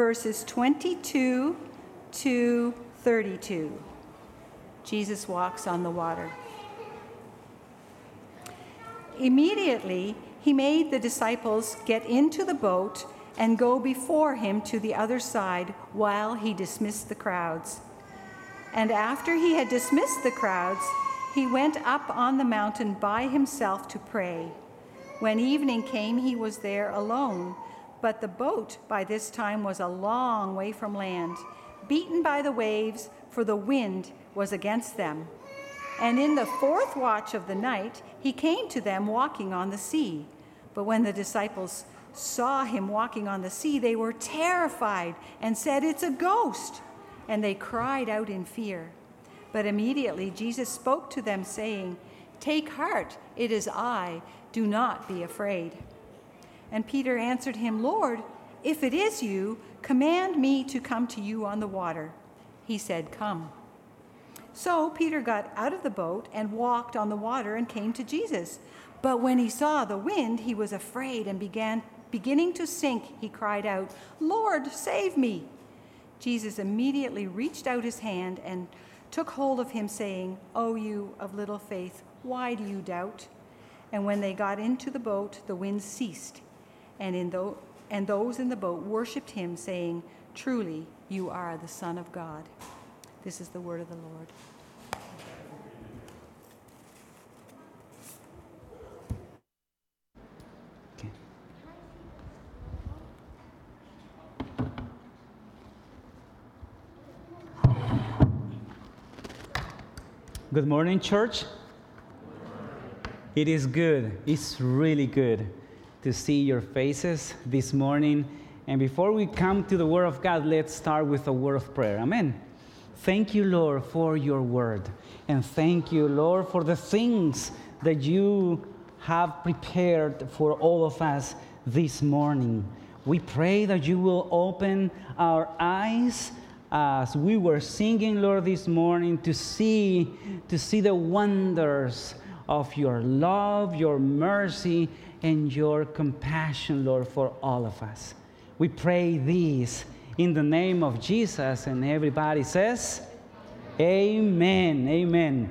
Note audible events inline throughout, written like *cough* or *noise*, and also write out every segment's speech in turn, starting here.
verses 22 to 32. Jesus walks on the water. Immediately, he made the disciples get into the boat and go before him to the other side while he dismissed the crowds. And after he had dismissed the crowds, he went up on the mountain by himself to pray. When evening came, he was there alone, but the boat by this time was a long way from land, beaten by the waves, for the wind was against them. And in the fourth watch of the night, he came to them walking on the sea. But when the disciples saw him walking on the sea, they were terrified and said, It's a ghost. And they cried out in fear. But immediately Jesus spoke to them, saying, Take heart, it is I, do not be afraid. And Peter answered him, Lord, if it is you, command me to come to you on the water. He said, Come. So Peter got out of the boat and walked on the water and came to Jesus. But when he saw the wind, he was afraid and began beginning to sink. He cried out, "Lord, save me!" Jesus immediately reached out his hand and took hold of him saying, "O you of little faith, why do you doubt?" And when they got into the boat, the wind ceased, and in the, and those in the boat worshipped him saying, "Truly, you are the Son of God." This is the word of the Lord. Good morning, church. It is good. It's really good to see your faces this morning. And before we come to the Word of God, let's start with a word of prayer. Amen. Thank you, Lord, for your word. And thank you, Lord, for the things that you have prepared for all of us this morning. We pray that you will open our eyes as we were singing, Lord, this morning to see, to see the wonders of your love, your mercy, and your compassion, Lord, for all of us. We pray these in the name of Jesus. And everybody says, Amen. Amen.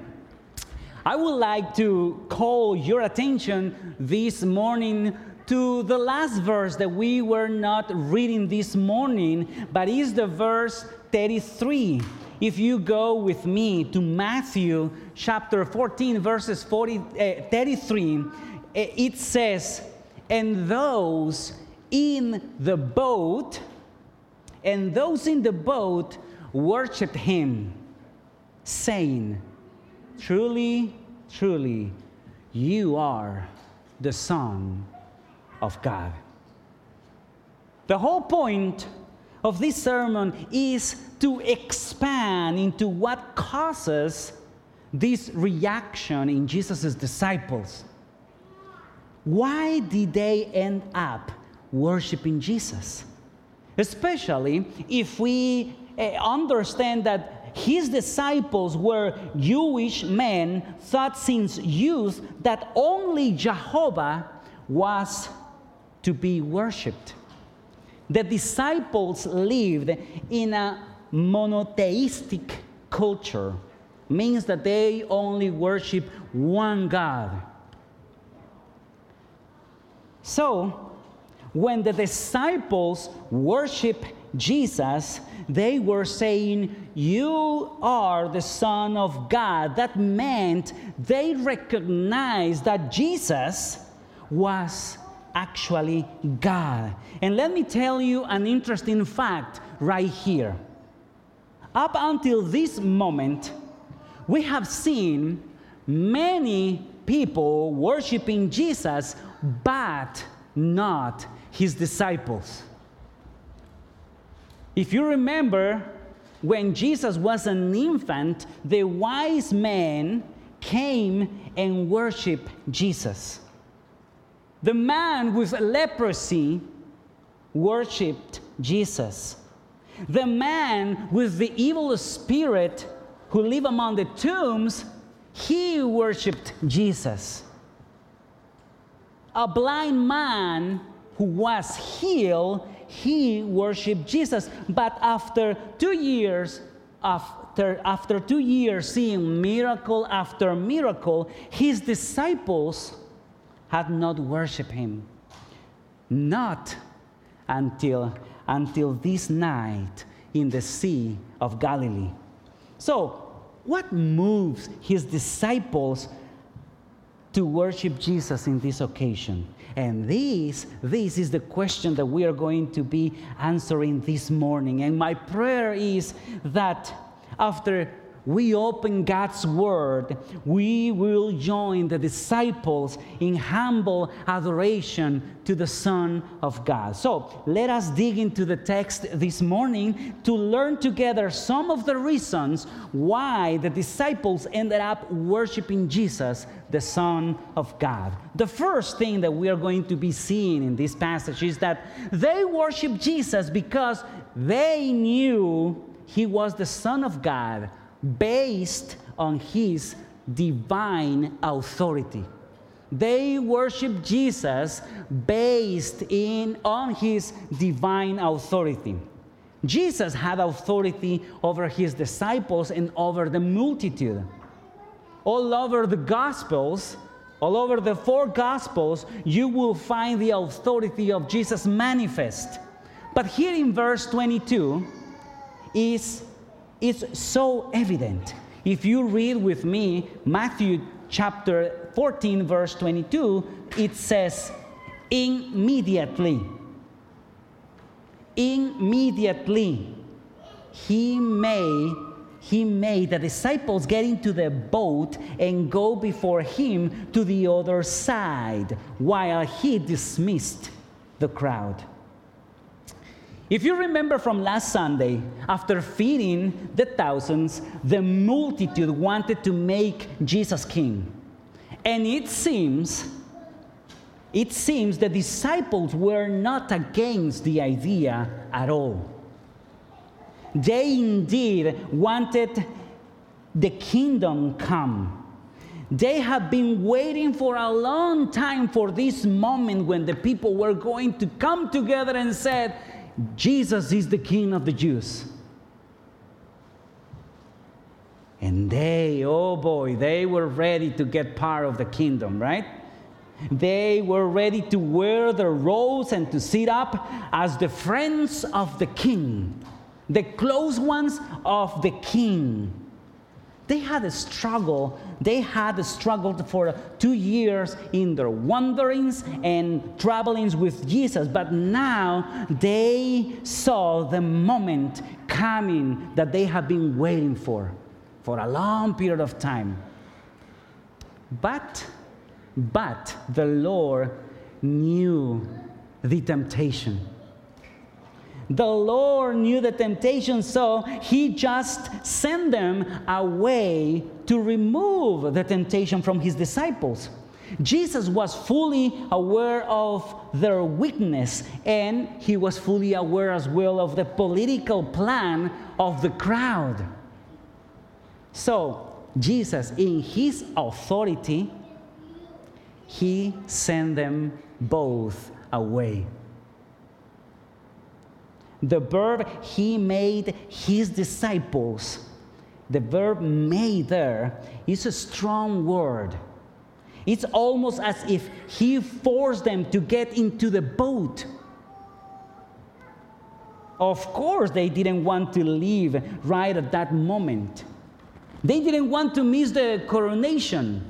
I would like to call your attention this morning to the last verse that we were not reading this morning, but is the verse 33. If you go with me to Matthew chapter 14, verses 40, uh, 33, eh, Eh, it says, And those in the boat, and those in the boat worshiped him, saying, Truly, truly, you are the Son of God. The whole point of this sermon is to expand into what causes this reaction in Jesus' disciples. Why did they end up worshiping Jesus? especially if we uh, understand that his disciples were Jewish men, thought since youth that only Jehovah was to be worshiped. The disciples lived in a monotheistic culture, means that they only worship one God. So, when the disciples worship Jesus, they were saying, You are the Son of God. That meant they recognized that Jesus was actually God. And let me tell you an interesting fact right here. Up until this moment, we have seen many people worshiping Jesus, but not his disciples. If you remember, when Jesus was an infant, the wise men came and worshiped Jesus. The man with leprosy worshiped Jesus. The man with the evil spirit who lived among the tombs, he worshiped Jesus. A blind man who was healed, he worshiped Jesus. But after two years, after, after two years seeing miracle after miracle, his disciples had not worshiped him. Not until, until this night in the Sea of Galilee. So, what moves his disciples to worship Jesus in this occasion? And this, this is the question that we are going to be answering this morning. And my prayer is that after we open God's Word, we will join the disciples in humble adoration to the Son of God. So let us dig into the text this morning to learn together some of the reasons why the disciples ended up worshiping Jesus, the Son of God. The first thing that we are going to be seeing in this passage is that they worship Jesus because they knew he was the Son of God based on his divine authority. They worship Jesus based in on his divine authority. Jesus had authority over his disciples and over the multitude. All over the gospels, all over the four gospels, you will find the authority of Jesus manifest. But here in verse 22 is is so evident. If you read with me Matthew chapter 14, verse 22, it says, immediately. Immediately, he made he made the disciples get into the boat and go before him to the other side while he dismissed the crowd. If you remember from last Sunday, after feeding the thousands, the multitude wanted to make Jesus king. And it seems it seems the disciples were not against the idea at all. They indeed wanted the kingdom come. They have been waiting for a long time for this moment when the people were going to come together and said, Jesus is the King of the Jews. And they, oh boy, they were ready to get part of the kingdom, right? They were ready to wear their robes and to sit up as the friends of the king, the close ones of the king. They had a struggle. They had struggled for two years in their wanderings and travelings with Jesus, but now they saw the moment coming that they have been waiting for for a long period of time. But, but the Lord knew the temptation the Lord knew the temptation, so he just sent them away to remove the temptation from his disciples. Jesus was fully aware of their weakness, and he was fully aware as well of the political plan of the crowd. So, Jesus, in his authority, he sent them both away. The verb he made his disciples, the verb made there is a strong word. It's almost as if he forced them to get into the boat. Of course, they didn't want to leave right at that moment. They didn't want to miss the coronation,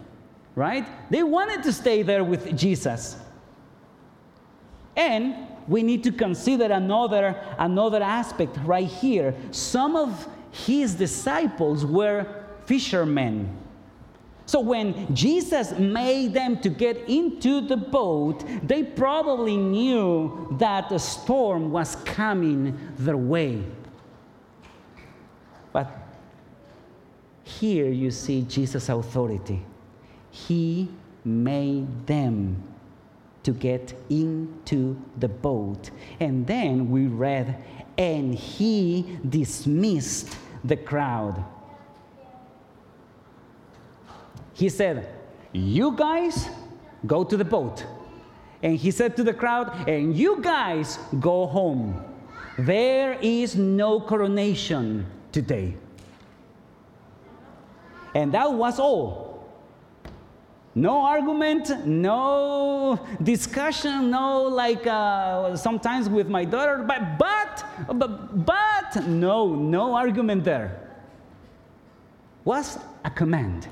right? They wanted to stay there with Jesus. And we need to consider another, another aspect right here. Some of his disciples were fishermen. So when Jesus made them to get into the boat, they probably knew that a storm was coming their way. But here you see Jesus' authority. He made them to get into the boat. And then we read, and he dismissed the crowd. He said, You guys go to the boat. And he said to the crowd, And you guys go home. There is no coronation today. And that was all. No argument, no discussion, no like uh, sometimes with my daughter, but, but, but, but, no, no argument there. Was a command.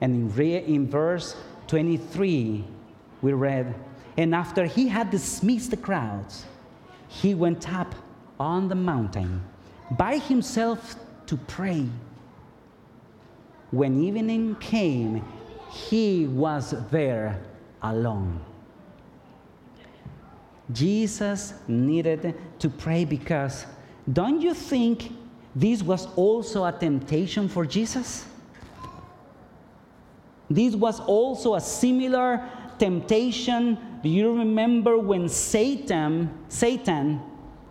And in, re- in verse 23, we read, And after he had dismissed the crowds, he went up on the mountain by himself to pray. When evening came, he was there alone. Jesus needed to pray because don't you think this was also a temptation for Jesus? This was also a similar temptation. Do you remember when Satan, Satan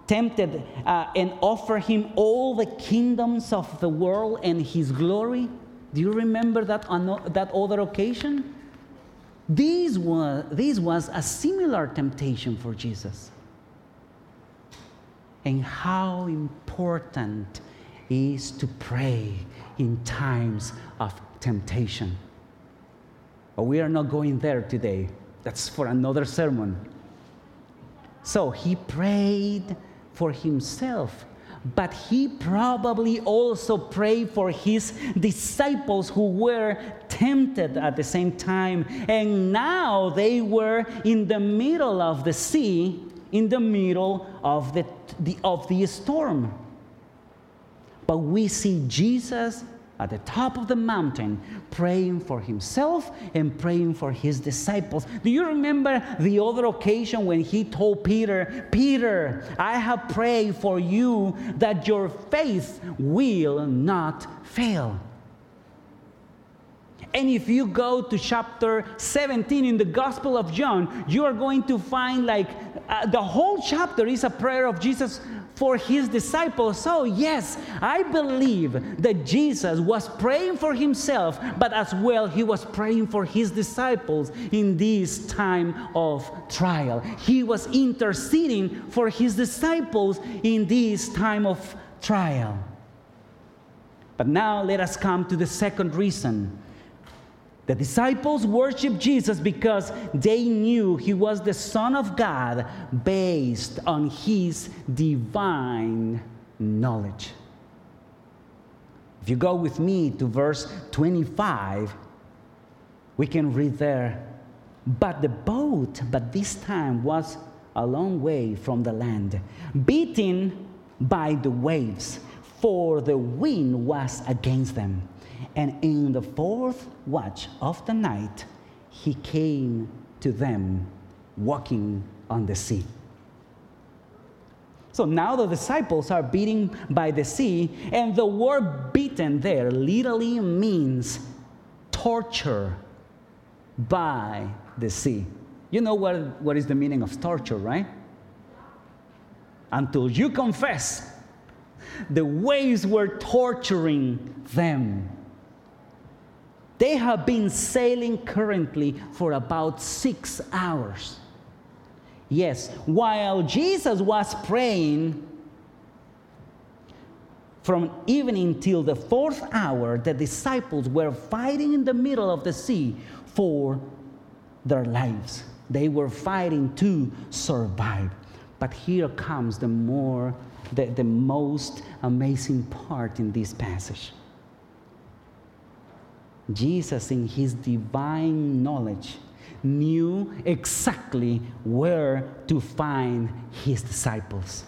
tempted uh, and offered him all the kingdoms of the world and his glory? Do you remember that, that other occasion? This was, this was a similar temptation for Jesus. And how important is to pray in times of temptation. But we are not going there today. That's for another sermon. So he prayed for himself but he probably also prayed for his disciples who were tempted at the same time. And now they were in the middle of the sea, in the middle of the, the of the storm. But we see Jesus at the top of the mountain, praying for himself and praying for his disciples. Do you remember the other occasion when he told Peter, Peter, I have prayed for you that your faith will not fail? And if you go to chapter 17 in the Gospel of John, you are going to find like uh, the whole chapter is a prayer of Jesus for his disciples. So, yes, I believe that Jesus was praying for himself, but as well, he was praying for his disciples in this time of trial. He was interceding for his disciples in this time of trial. But now let us come to the second reason the disciples worshiped Jesus because they knew he was the Son of God based on his divine knowledge. If you go with me to verse 25, we can read there. But the boat, but this time, was a long way from the land, beaten by the waves, for the wind was against them. And in the fourth watch of the night, he came to them walking on the sea. So now the disciples are beaten by the sea, and the word beaten there literally means torture by the sea. You know what, what is the meaning of torture, right? Until you confess, the waves were torturing them. They have been sailing currently for about six hours. Yes, while Jesus was praying from evening till the fourth hour, the disciples were fighting in the middle of the sea for their lives. They were fighting to survive. But here comes the more, the, the most amazing part in this passage. Jesus, in his divine knowledge, knew exactly where to find his disciples.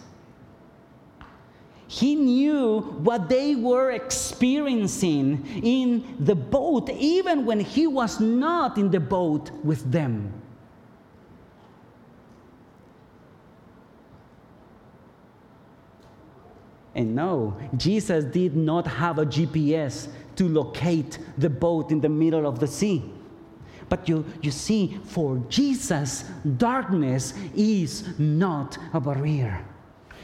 He knew what they were experiencing in the boat, even when he was not in the boat with them. And no, Jesus did not have a GPS to locate the boat in the middle of the sea. But you, you see, for Jesus, darkness is not a barrier.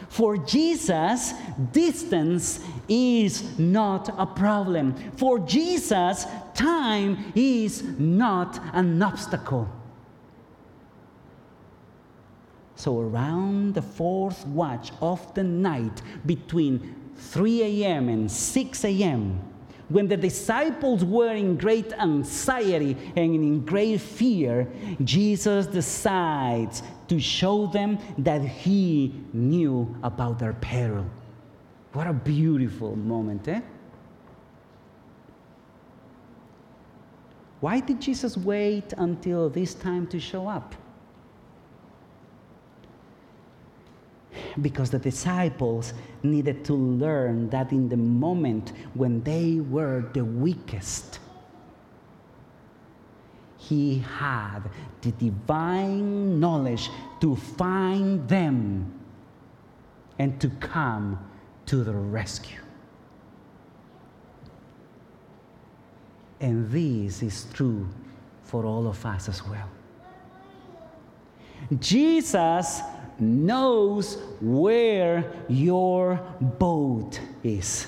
For Jesus, distance is not a problem. For Jesus, time is not an obstacle. So, around the fourth watch of the night, between 3 a.m. and 6 a.m., when the disciples were in great anxiety and in great fear, Jesus decides to show them that he knew about their peril. What a beautiful moment, eh? Why did Jesus wait until this time to show up? Because the disciples needed to learn that in the moment when they were the weakest, he had the divine knowledge to find them and to come to the rescue. And this is true for all of us as well. Jesus knows where your boat is.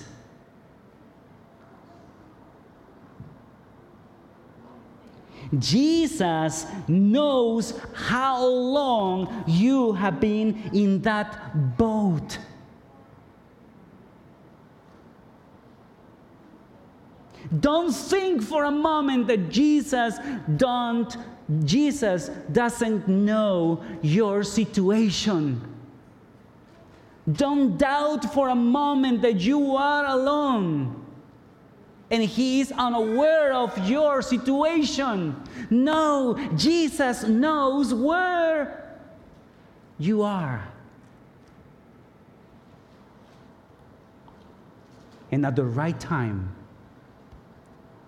Jesus knows how long you have been in that boat. Don't think for a moment that Jesus don't Jesus doesn't know your situation. Don't doubt for a moment that you are alone and he is unaware of your situation. No, Jesus knows where you are. And at the right time,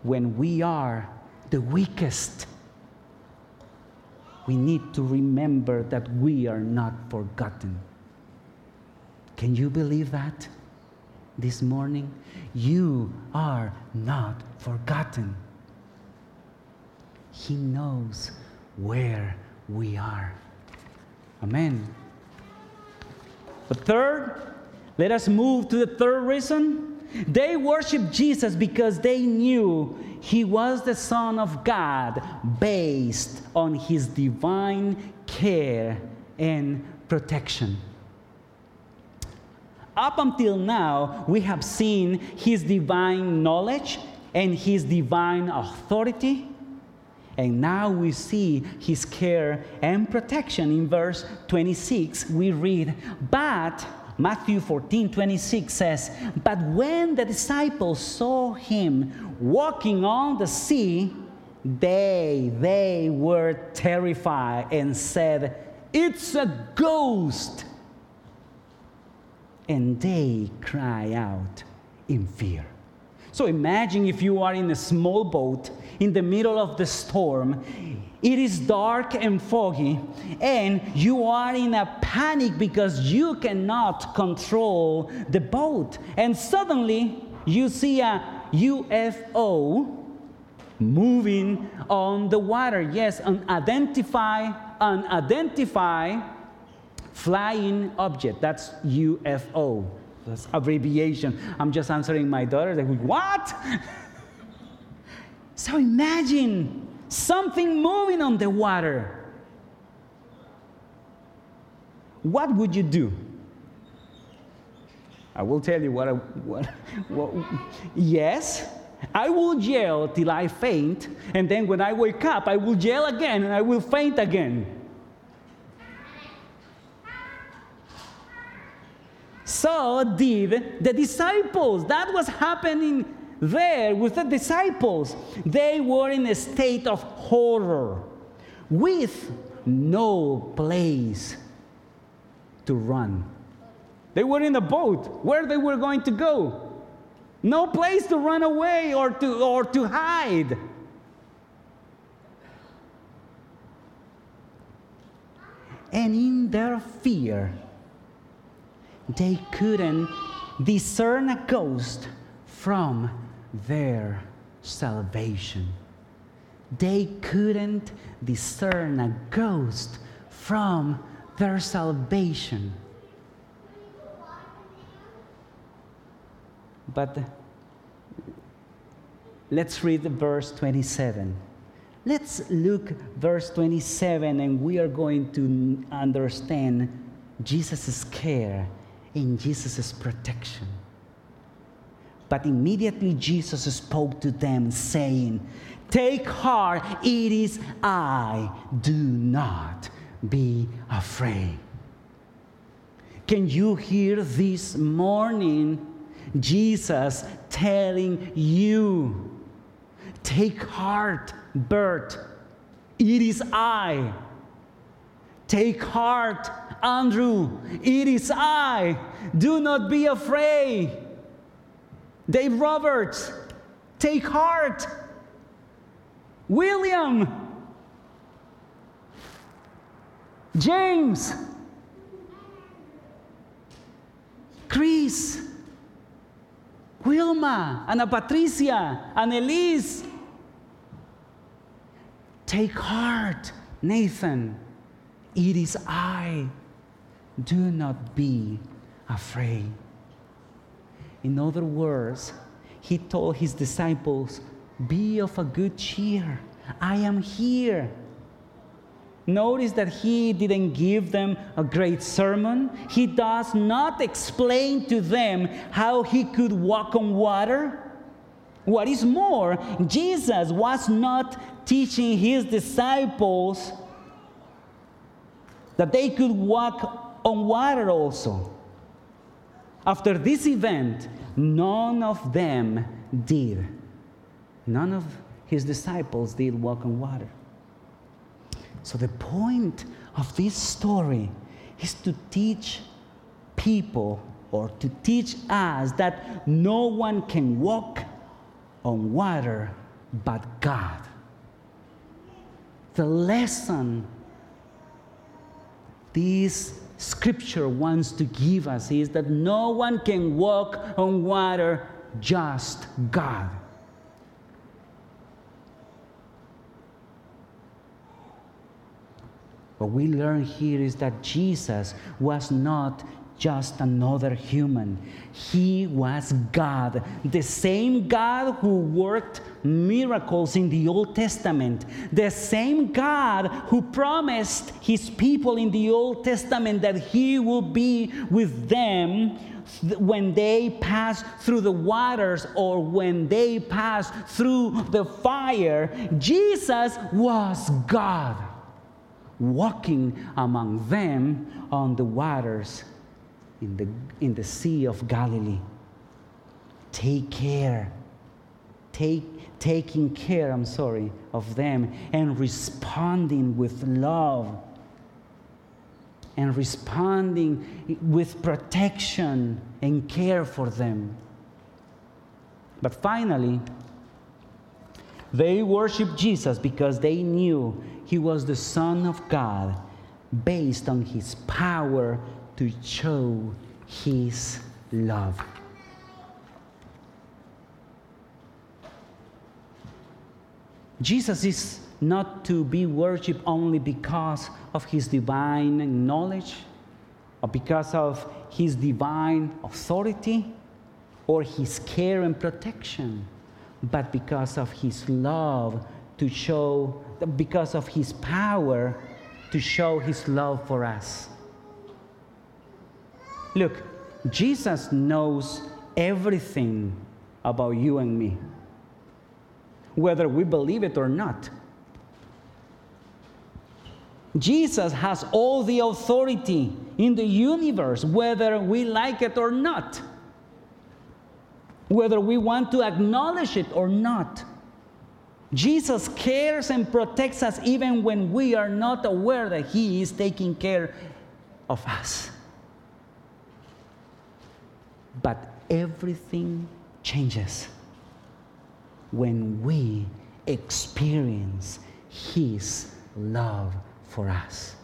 when we are the weakest, we need to remember that we are not forgotten. Can you believe that this morning? You are not forgotten. He knows where we are. Amen. The third, let us move to the third reason they worshiped Jesus because they knew he was the Son of God based on his divine care and protection. Up until now, we have seen his divine knowledge and his divine authority. And now we see his care and protection. In verse 26, we read, But Matthew 14 26 says, But when the disciples saw him walking on the sea, they, they were terrified and said, It's a ghost. And they cry out in fear. So imagine if you are in a small boat in the middle of the storm it is dark and foggy, and you are in a panic because you cannot control the boat. And suddenly you see a UFO moving on the water. Yes, an identify flying object. That's UFO. That's abbreviation. I'm just answering my daughter. Like, what? *laughs* so imagine something moving on the water, what would you do? I will tell you what I, what, *laughs* what, yes, I will yell till I faint, and then when I wake up, I will yell again and I will faint again. So did the disciples. That was happening there with the disciples. They were in a state of horror with no place to run. They were in a boat where they were going to go. No place to run away or to, or to hide. And in their fear, they couldn't discern a ghost from their salvation. They couldn't discern a ghost from their salvation. But let's read verse 27. let's look verse 27 and we are going to understand Jesus' care and Jesus' protection. But immediately Jesus spoke to them, saying, Take heart, it is I, do not be afraid. Can you hear this morning Jesus telling you, Take heart, Bert, it is I. Take heart, Andrew, it is I. Do not be afraid. Dave Roberts, take heart. William, James, Chris, Wilma, Ana Patricia, Annelise. Take heart, Nathan. It is I. Do not be afraid. In other words, he told his disciples, Be of a good cheer. I am here. Notice that he didn't give them a great sermon. He does not explain to them how he could walk on water. What is more, Jesus was not teaching his disciples that they could walk on water also. After this event, none of them did. None of his disciples did walk on water. So, the point of this story is to teach people or to teach us that no one can walk on water but God. The lesson this scripture wants to give us is that no one can walk on water, just God. What we learn here is that Jesus was not just another human. He was God, the same God who worked miracles in the Old Testament, the same God who promised his people in the Old Testament that he will be with them when they pass through the waters or when they pass through the fire. Jesus was God walking among them on the waters in the, in the Sea of Galilee. Take care. Take, taking care, I'm sorry, of them and responding with love and responding with protection and care for them. But finally, they worshiped Jesus because they knew he was the Son of God based on his power to show his love. Jesus is not to be worshiped only because of his divine knowledge or because of his divine authority or his care and protection, but because of his love to show, because of his power to show his love for us. Look, Jesus knows everything about you and me, whether we believe it or not. Jesus has all the authority in the universe, whether we like it or not, whether we want to acknowledge it or not. Jesus cares and protects us even when we are not aware that He is taking care of us. But everything changes when we experience His love for us.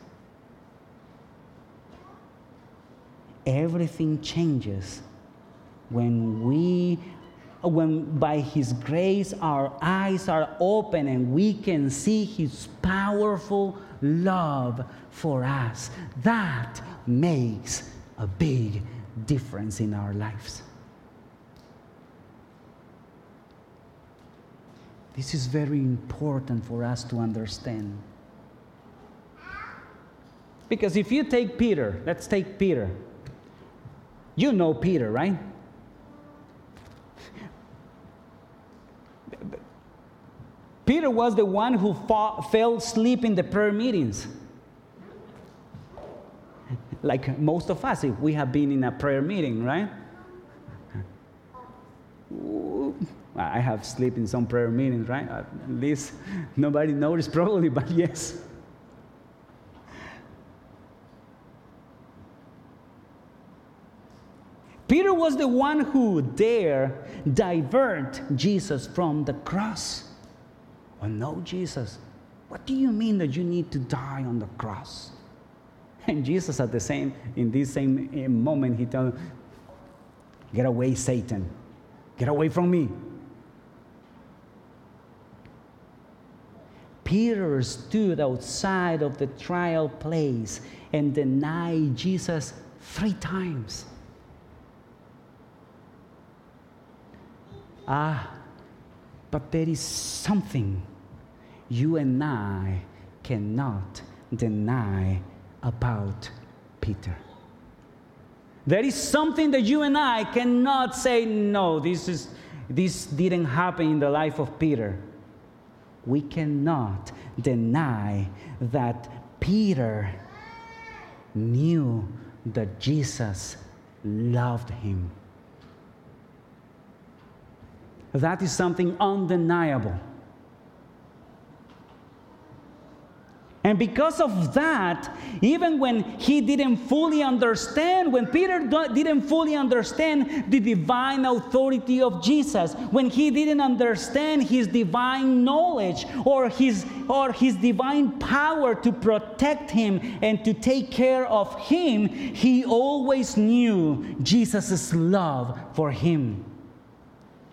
Everything changes when we when by his grace our eyes are open and we can see his powerful love for us that makes a big difference in our lives This is very important for us to understand. Because if you take Peter, let's take Peter. You know Peter, right? Peter was the one who fought, fell asleep in the prayer meetings. Like most of us, if we have been in a prayer meeting, right? I have slept in some prayer meetings, right? At least *laughs* nobody noticed, probably, *laughs* but yes. Peter was the one who dare divert Jesus from the cross. Oh no, Jesus, what do you mean that you need to die on the cross? *laughs* And Jesus, at the same, in this same eh, moment, he told Get away, Satan. Get away from me. Peter stood outside of the trial place and denied Jesus three times. Ah, but there is something you and I cannot deny about Peter. There is something that you and I cannot say, no, this, is, this didn't happen in the life of Peter. We cannot deny that Peter knew that Jesus loved him. That is something undeniable. And because of that, even when he didn't fully understand, when Peter didn't fully understand the divine authority of Jesus, when he didn't understand his divine knowledge or his, or his divine power to protect him and to take care of him, he always knew Jesus' love for him.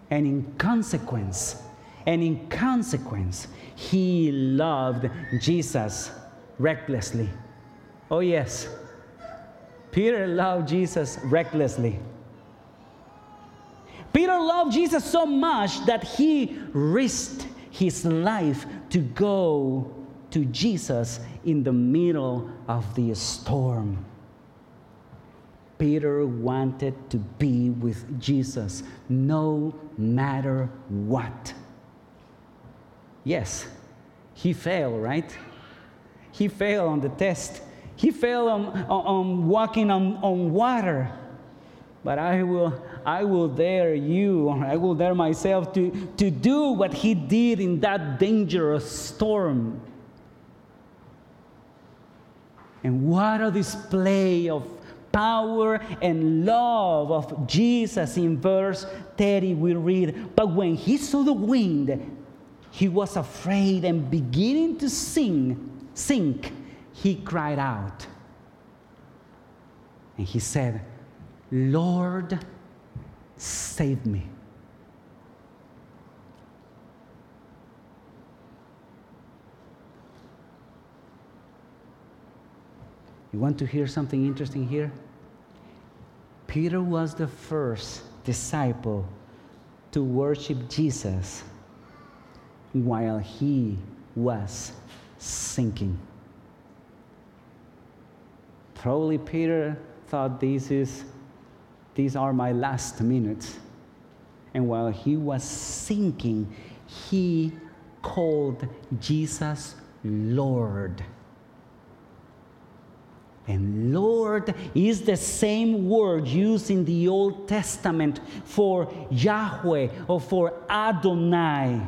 And in consequence, and in consequence, he loved Jesus recklessly. Oh, yes. Peter loved Jesus recklessly. Peter loved Jesus so much that he risked his life to go to Jesus in the middle of the storm. Peter wanted to be with Jesus no matter what. Yes, he failed, right? He failed on the test. He failed on, on, walking on, on water. But I will, I will dare you, I will dare myself to, to do what he did in that dangerous storm. And what a display of power and love of Jesus in verse 30 we read. But when he saw the wind, he was afraid and beginning to sing, sink, he cried out. And he said, Lord, save me. You want to hear something interesting here? Peter was the first disciple to worship Jesus while he was sinking. Probably Peter thought this is, these are my last minutes. And while he was sinking, he called Jesus Lord. And Lord is the same word used in the Old Testament for Yahweh or for Adonai.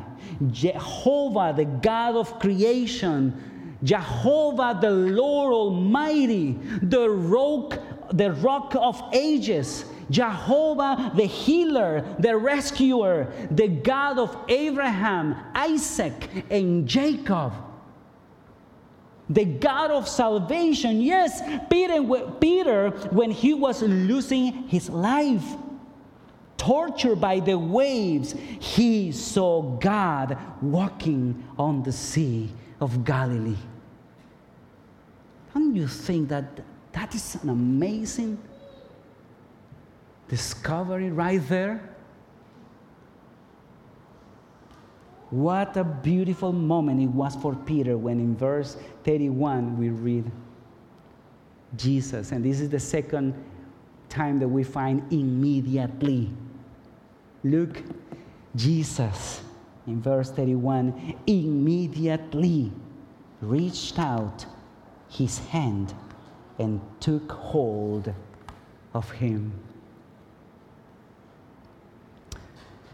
Jehovah, the God of creation. Jehovah, the Lord Almighty, the rock, the rock of ages. Jehovah, the healer, the rescuer, the God of Abraham, Isaac, and Jacob the God of salvation. Yes, Peter, Peter, when he was losing his life, tortured by the waves, he saw God walking on the sea of Galilee. Don't you think that that is an amazing discovery right there? What a beautiful moment it was for Peter when in verse 31 we read Jesus, and this is the second time that we find immediately. Look, Jesus in verse 31 immediately reached out his hand and took hold of him.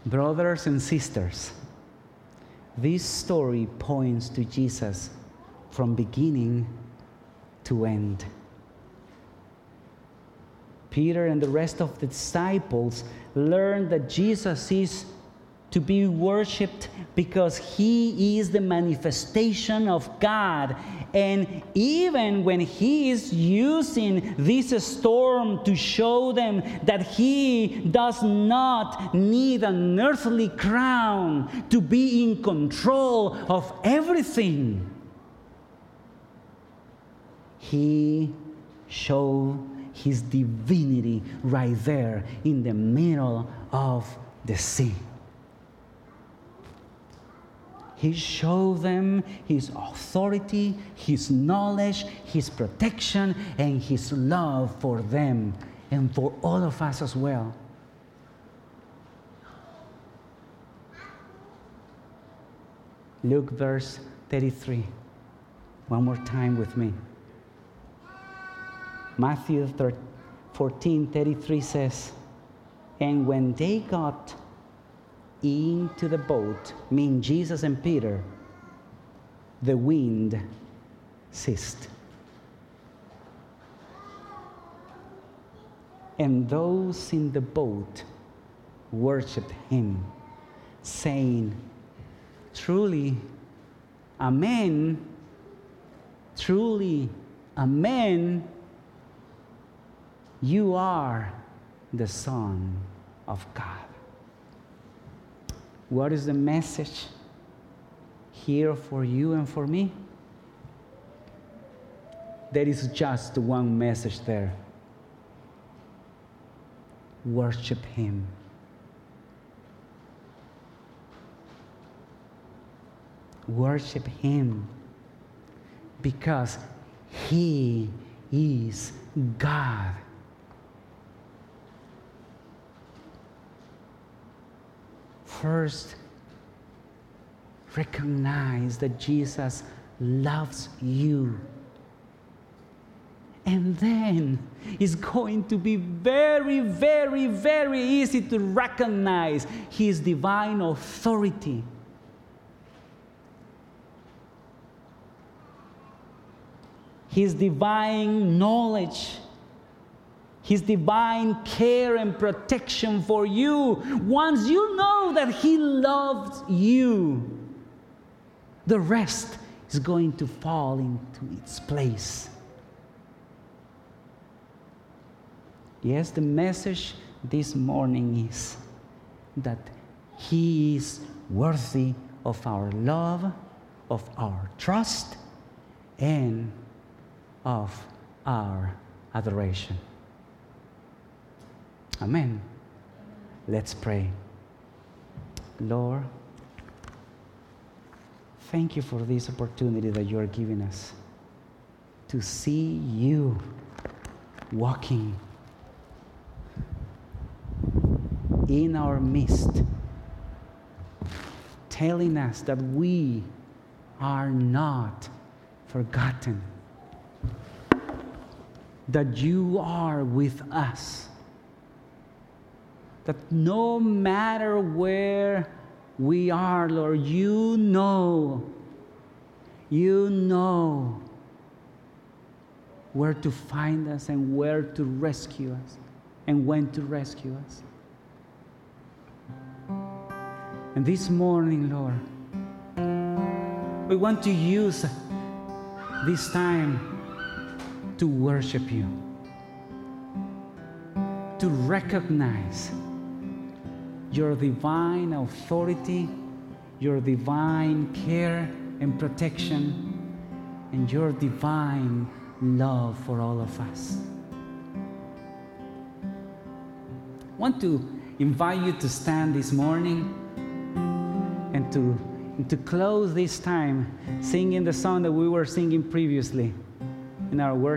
Brothers and sisters, this story points to Jesus from beginning to end. Peter and the rest of the disciples learned that Jesus is to be worshiped because he is the manifestation of God. And even when he is using this storm to show them that he does not need an earthly crown to be in control of everything, he showed his divinity right there in the middle of the sea. He showed them His authority, His knowledge, His protection, and His love for them and for all of us as well. Luke verse 33. One more time with me. Matthew 14 33 says, And when they got into the boat, mean Jesus and Peter, the wind ceased. And those in the boat worshiped him, saying, Truly, Amen, truly, Amen, you are the Son of God. What is the message here for you and for me? There is just one message there worship Him. Worship Him because He is God. First recognize that Jesus loves you. And then it's going to be very, very, very easy to recognize His divine authority. His divine knowledge his divine care and protection for you. Once you know that He loves you, the rest is going to fall into its place. Yes, the message this morning is that He is worthy of our love, of our trust, and of our adoration. Amen. Let's pray. Lord, thank you for this opportunity that you are giving us to see you walking in our midst, telling us that we are not forgotten, that you are with us that no matter where we are, Lord, you know, you know where to find us and where to rescue us and when to rescue us. And this morning, Lord, we want to use this time to worship you, to recognize your divine authority, your divine care and protection, and your divine love for all of us. I want to invite you to stand this morning and to and to close this time singing the song that we were singing previously in our worship.